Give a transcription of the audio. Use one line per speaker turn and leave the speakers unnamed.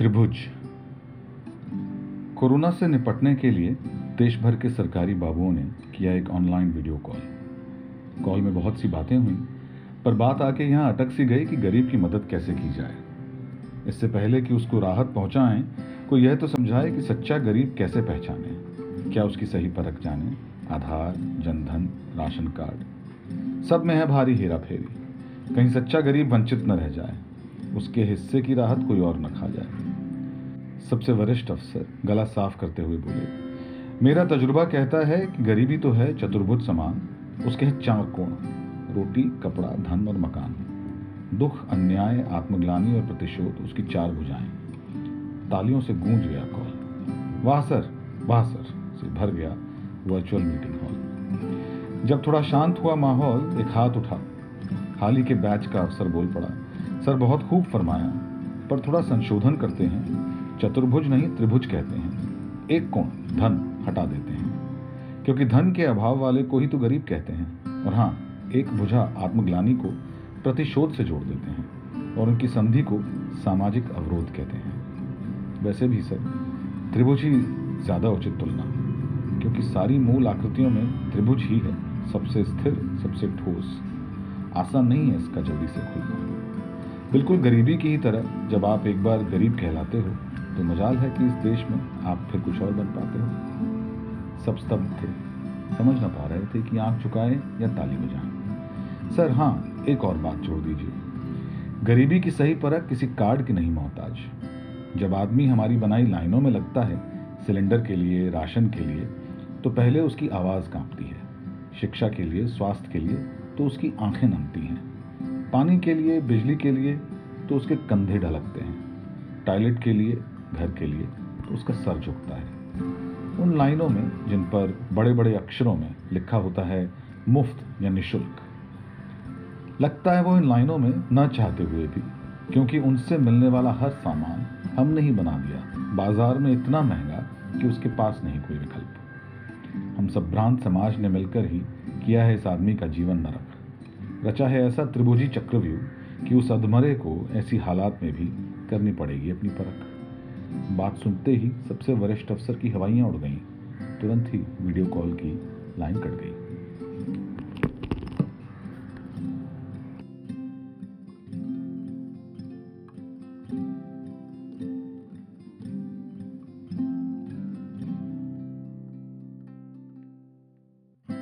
त्रिभुज। कोरोना से निपटने के लिए देश भर के सरकारी बाबुओं ने किया एक ऑनलाइन वीडियो कॉल कॉल में बहुत सी बातें हुई, पर बात आके यहाँ अटक सी गई कि गरीब की मदद कैसे की जाए। इससे पहले कि उसको राहत पहुंचाएँ, कोई यह तो समझाए कि सच्चा गरीब कैसे पहचाने? क्या उसकी सही परख जाने? Aadhaar, Jandhan, ration card. सब में है भारी हेरा फेरी कहीं सच्चा गरीब वंचित न रह जाए। उसके हिस्से की राहत कोई और न खा जाए। सबसे वरिष्ठ अफसर, गला साफ़ करते हुए बोले, मेरा तजुर्बा कहता है कि गरीबी तो है चतुर्भुज समान, उसके हैं चार कोण, रोटी, कपड़ा, धन और मकान। दुख, अन्याय, आत्मग्लानी और प्रतिशोध, उसकी चार भुजाएँ। तालियों से गूंज गया कॉल। वाह सर वाह सर, से भर गया वर्चुअल मीटिंग हॉल जब थोड़ा शांत हुआ माहौल, एक हाथ उठा। हाल ही के बैच का अफसर बोल पड़ा, सर, बहुत खूब फरमाया, पर थोड़ा संशोधन करते हैं। चतुर्भुज नहीं, त्रिभुज कहते हैं। एक कोण, धन, हटा देते हैं। क्योंकि धन के अभाव वाले को ही तो गरीब कहते हैं। और हाँ एक भुजा आत्मग्लानी को प्रतिशोध से जोड़ देते हैं और उनकी संधि को सामाजिक अवरोध कहते हैं। वैसे भी सर, त्रिभुज ही ज़्यादा उचित तुलना, क्योंकि सारी मूल आकृतियों में त्रिभुज ही है, सबसे स्थिर, सबसे ठोस। आसान नहीं है इसका जल्दी से खुलना। बिल्कुल गरीबी की ही तरह, जब आप एक बार गरीब कहलाते हो तो मजाल है कि इस देश में आप फिर कुछ और बन पाते हो। सब स्तब्ध थे। समझ ना पा रहे थे कि आँख चुकाएँ या ताली बजाएँ। सर हाँ एक और बात छोड़ दीजिए। गरीबी की सही परख किसी कार्ड की नहीं मोहताज। जब आदमी हमारी बनाई लाइनों में लगता है, सिलेंडर के लिए, राशन के लिए तो पहले उसकी आवाज़ कांपती है। शिक्षा के लिए, स्वास्थ्य के लिए तो उसकी आँखें नमती हैं। पानी के लिए, बिजली के लिए तो उसके कंधे ढलकते हैं। टॉयलेट के लिए घर के लिए तो उसका सर झुकता है। उन लाइनों में, जिन पर बड़े बड़े अक्षरों में लिखा होता है, मुफ़्त या निशुल्क। लगता है वो इन लाइनों में न चाहते हुए भी, क्योंकि उनसे मिलने वाला हर सामान हमने ही बना दिया। बाज़ार में इतना महँगा कि उसके पास नहीं कोई विकल्प। हम सब भ्रांत समाज ने मिलकर ही किया है इस आदमी का जीवन नरक। रचा है ऐसा त्रिभुजी चक्रव्यूह कि उस अधमरे को ऐसी हालात में भी करनी पड़ेगी अपनी परख। बात सुनते ही सबसे वरिष्ठ अफसर की हवाइयाँ उड़ गईं। तुरंत ही वीडियो कॉल की लाइन कट गई।